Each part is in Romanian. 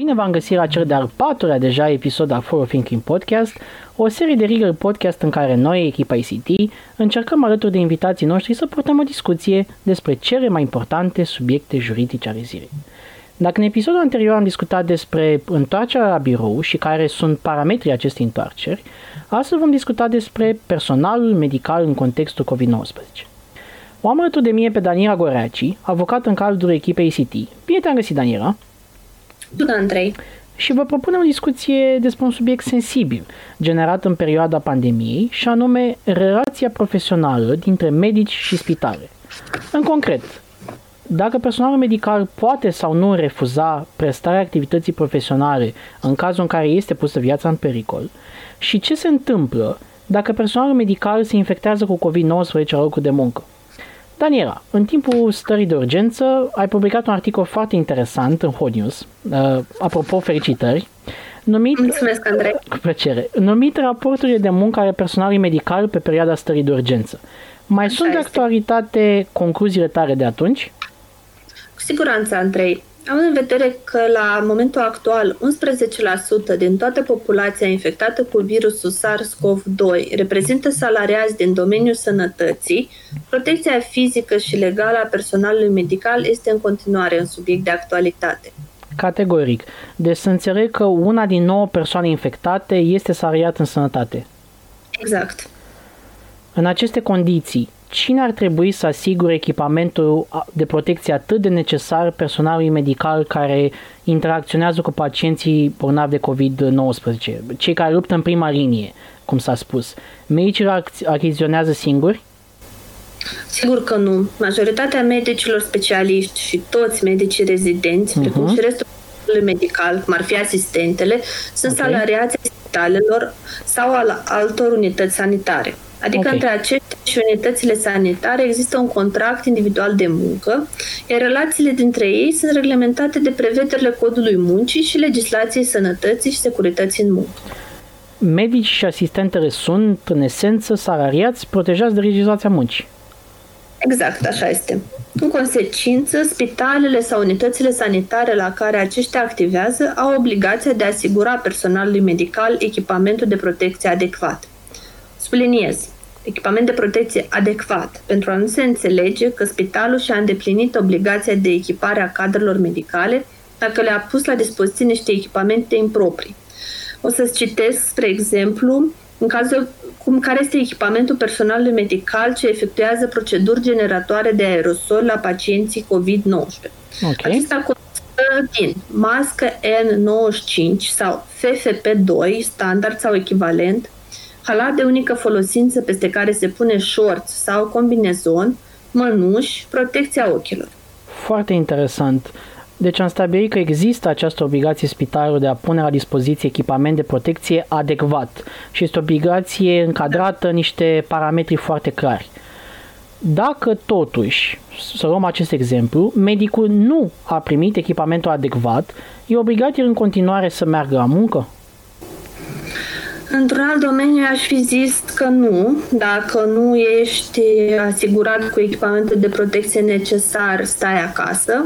Bine v-am găsit la cel de-al patrulea deja episod al Follow Thinking Podcast, o serie de Rigor Podcast în care noi, echipa ICT, încercăm alături de invitații noștri să purtăm o discuție despre cele mai importante subiecte juridice ale zilei. Dacă în episodul anterior am discutat despre întoarcerea la birou și care sunt parametrii acestei întoarceri, astăzi vom discuta despre personalul medical în contextul COVID-19. O am alături de mie pe Daniela Goreaci, avocat în cadrul echipei ICT. Bine te-am găsit, Daniela! Bună, Andrei! Și vă propun o discuție despre un subiect sensibil, generat în perioada pandemiei, și anume relația profesională dintre medici și spitale. În concret, dacă personalul medical poate sau nu refuza prestarea activității profesionale în cazul în care este pusă viața în pericol și ce se întâmplă dacă personalul medical se infectează cu COVID-19 la locul de muncă. Daniela, în timpul stării de urgență ai publicat un articol foarte interesant în Hot News, uh, apropo, felicitări, numit, Mulțumesc, Andrei. Cu plăcere, numit raporturile de muncă ale personalului medical pe perioada stării de urgență. Mai Așa sunt de actualitate concluziile tale de atunci? Cu siguranță, Andrei. Având în vedere că la momentul actual 11% din toată populația infectată cu virusul SARS-CoV-2 reprezintă salariați din domeniul sănătății, protecția fizică și legală a personalului medical este în continuare un subiect de actualitate. Categoric. Deci să înțeleg că una din nouă persoane infectate este salariat în sănătate. Exact. În aceste condiții, cine ar trebui să asigure echipamentul de protecție atât de necesar personalului medical care interacționează cu pacienții bolnavi de COVID-19, cei care luptă în prima linie, cum s-a spus. Medicii achiziționează singuri? Sigur că nu. Majoritatea medicilor specialiști și toți medicii rezidenți, uh-huh. precum și restul medical, cum ar fi asistentele, sunt okay. salariați spitalelor sau al altor unități sanitare. Adică okay. între aceștia și unitățile sanitare există un contract individual de muncă, iar relațiile dintre ei sunt reglementate de prevederile codului muncii și legislației sănătății și securității în muncă. Medici și asistentele sunt, în esență, salariați protejați de legislația muncii. Exact, așa este. În consecință, spitalele sau unitățile sanitare la care aceștia activează au obligația de a asigura personalului medical echipamentul de protecție adecvat. Subliniez, echipament de protecție adecvat pentru a nu se înțelege că spitalul și-a îndeplinit obligația de echipare a cadrelor medicale dacă le-a pus la dispoziție niște echipamente improprii. O să-ți citesc, spre exemplu, în cazul cum care este echipamentul personalului medical ce efectuează proceduri generatoare de aerosol la pacienții COVID-19. Okay. Acesta constă din mască N95 sau FFP2 standard sau echivalent, halat de unică folosință peste care se pune shorts sau combinezon, mănuși, protecția ochilor. Foarte interesant. Deci am stabilit că există această obligație spitalelor de a pune la dispoziție echipament de protecție adecvat și este o obligație încadrată în niște parametri foarte clari. Dacă totuși, să luăm acest exemplu, medicul nu a primit echipamentul adecvat, e obligat el în continuare să meargă la muncă? Într-un alt domeniu aș fi zis că nu. Dacă nu ești asigurat cu echipamentul de protecție necesar, stai acasă.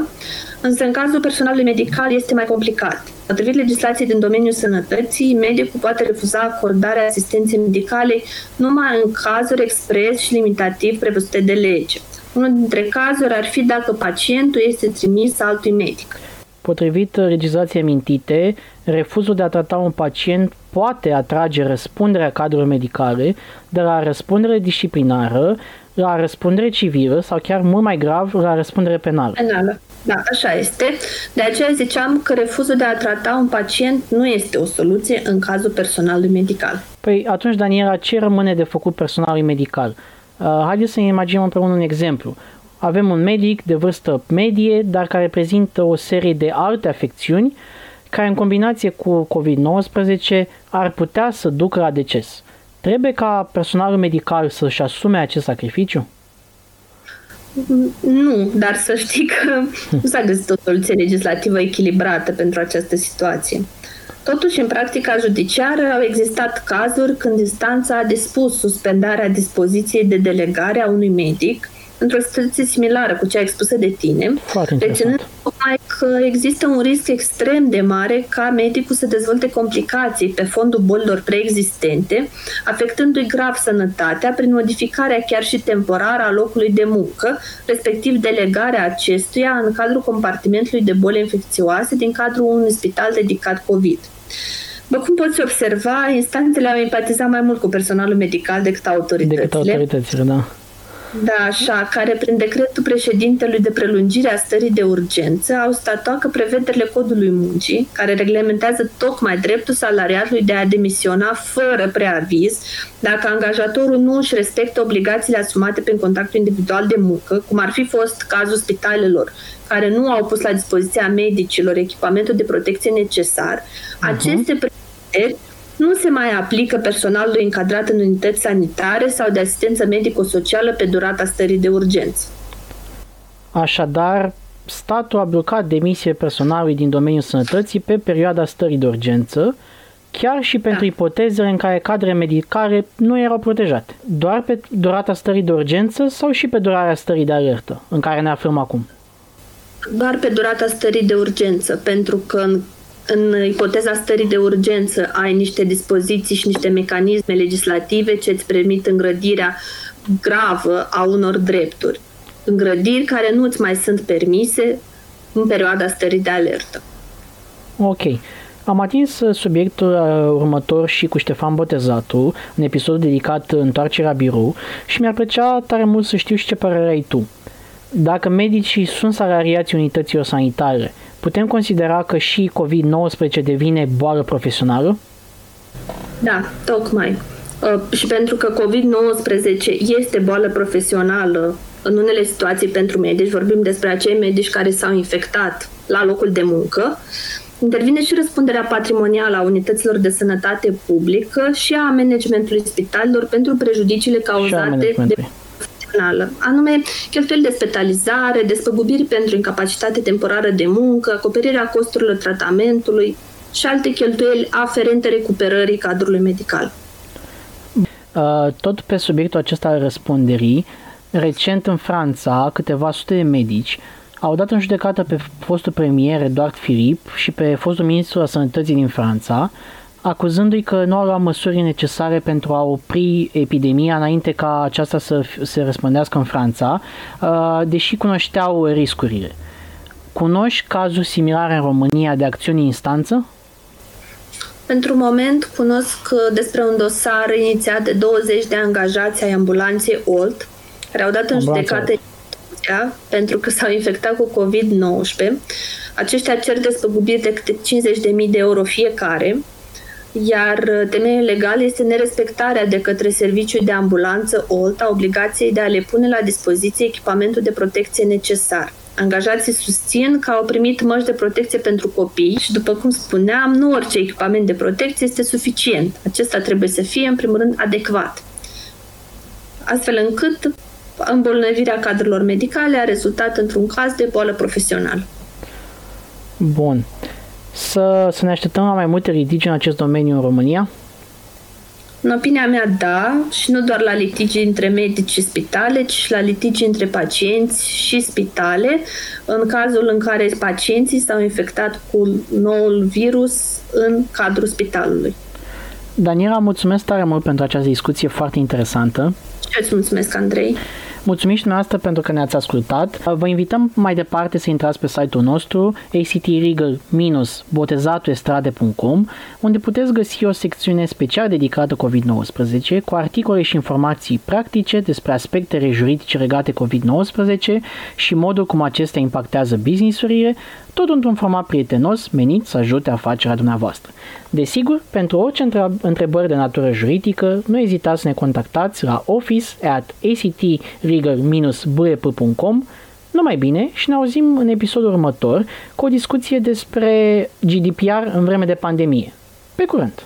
Însă în cazul personalului medical este mai complicat. Potrivit legislației din domeniul sănătății, medicul poate refuza acordarea asistenței medicale numai în cazuri expres și limitativ prevăzute de lege. Unul dintre cazuri ar fi dacă pacientul este trimis altui medic. Potrivit legislației amintite, refuzul de a trata un pacient poate atrage răspunderea cadrelor medicale de la răspundere disciplinară la răspundere civilă sau chiar mult mai grav la răspundere penală. Penală. Da, așa este. De aceea ziceam că refuzul de a trata un pacient nu este o soluție în cazul personalului medical. Păi atunci, Daniela, ce rămâne de făcut personalului medical? Uh, haideți să ne imaginăm împreună un exemplu. Avem un medic de vârstă medie, dar care prezintă o serie de alte afecțiuni care în combinație cu COVID-19 ar putea să ducă la deces. Trebuie ca personalul medical să-și asume acest sacrificiu? Nu, dar să știi că nu s-a găsit o soluție legislativă echilibrată pentru această situație. Totuși, în practica judiciară au existat cazuri când instanța a dispus suspendarea dispoziției de delegare a unui medic într-o situație similară cu cea expusă de tine, reținând tocmai că există un risc extrem de mare ca medicul să dezvolte complicații pe fondul bolilor preexistente, afectându-i grav sănătatea prin modificarea chiar și temporară a locului de muncă, respectiv delegarea acestuia în cadrul compartimentului de boli infecțioase din cadrul unui spital dedicat COVID. După cum poți observa, instanțele au empatizat mai mult cu personalul medical decât autoritățile. Decât autoritățile, da. Da, așa, care prin decretul președintelui de prelungire a stării de urgență au statuat că prevederile codului muncii, care reglementează tocmai dreptul salariatului de a demisiona fără preaviz, dacă angajatorul nu își respectă obligațiile asumate prin contractul individual de muncă, cum ar fi fost cazul spitalelor, care nu au pus la dispoziția medicilor echipamentul de protecție necesar, uh-huh. aceste prevederi nu se mai aplică personalului încadrat în unități sanitare sau de asistență medico-socială pe durata stării de urgență. Așadar, statul a blocat demisie personalului din domeniul sănătății pe perioada stării de urgență, chiar și pentru da. ipotezele în care cadre medicale nu erau protejate. Doar pe durata stării de urgență sau și pe durarea stării de alertă, în care ne aflăm acum? Doar pe durata stării de urgență, pentru că în în ipoteza stării de urgență ai niște dispoziții și niște mecanisme legislative ce îți permit îngrădirea gravă a unor drepturi. Îngrădiri care nu îți mai sunt permise în perioada stării de alertă. Ok. Am atins subiectul uh, următor și cu Ștefan Botezatu, în episodul dedicat întoarcerea birou și mi-ar plăcea tare mult să știu și ce părere ai tu. Dacă medicii sunt salariați unităților sanitare, putem considera că și COVID-19 devine boală profesională? Da, tocmai. Uh, și pentru că COVID-19 este boală profesională în unele situații pentru medici, vorbim despre acei medici care s-au infectat la locul de muncă, intervine și răspunderea patrimonială a unităților de sănătate publică și a managementului spitalelor pentru prejudiciile cauzate de profesională, anume cheltuieli de spitalizare, despăgubiri pentru incapacitate temporară de muncă, acoperirea costurilor tratamentului și alte cheltuieli aferente recuperării cadrului medical. Uh, tot pe subiectul acesta al răspunderii, recent în Franța, câteva sute de medici au dat în judecată pe fostul premier Eduard Philippe și pe fostul ministru al sănătății din Franța, acuzându-i că nu au luat măsuri necesare pentru a opri epidemia înainte ca aceasta să se răspândească în Franța, uh, deși cunoșteau riscurile. Cunoști cazuri similare în România de acțiuni în instanță? Pentru moment cunosc uh, despre un dosar inițiat de 20 de angajați ai ambulanței Olt, care au dat în judecată pentru că s-au infectat cu COVID-19. Aceștia cer despăgubiri de câte 50.000 de euro fiecare, iar uh, temeiul legal este nerespectarea de către serviciul de ambulanță OLT a obligației de a le pune la dispoziție echipamentul de protecție necesar. Angajații susțin că au primit măști de protecție pentru copii și, după cum spuneam, nu orice echipament de protecție este suficient. Acesta trebuie să fie, în primul rând, adecvat. Astfel încât îmbolnăvirea cadrelor medicale a rezultat într-un caz de boală profesională. Bun să, să ne așteptăm la mai multe litigi în acest domeniu în România? În opinia mea, da, și nu doar la litigi între medici și spitale, ci și la litigi între pacienți și spitale, în cazul în care pacienții s-au infectat cu noul virus în cadrul spitalului. Daniela, mulțumesc tare mult pentru această discuție foarte interesantă. Și îți mulțumesc, Andrei. Mulțumim și dumneavoastră pentru că ne-ați ascultat. Vă invităm mai departe să intrați pe site-ul nostru actregal-botezatuestrade.com unde puteți găsi o secțiune special dedicată COVID-19 cu articole și informații practice despre aspectele juridice legate COVID-19 și modul cum acestea impactează businessurile, tot într-un format prietenos menit să ajute afacerea dumneavoastră. Desigur, pentru orice întrebări de natură juridică, nu ezitați să ne contactați la office at actrigger-bep.com numai bine și ne auzim în episodul următor cu o discuție despre GDPR în vreme de pandemie. Pe curând!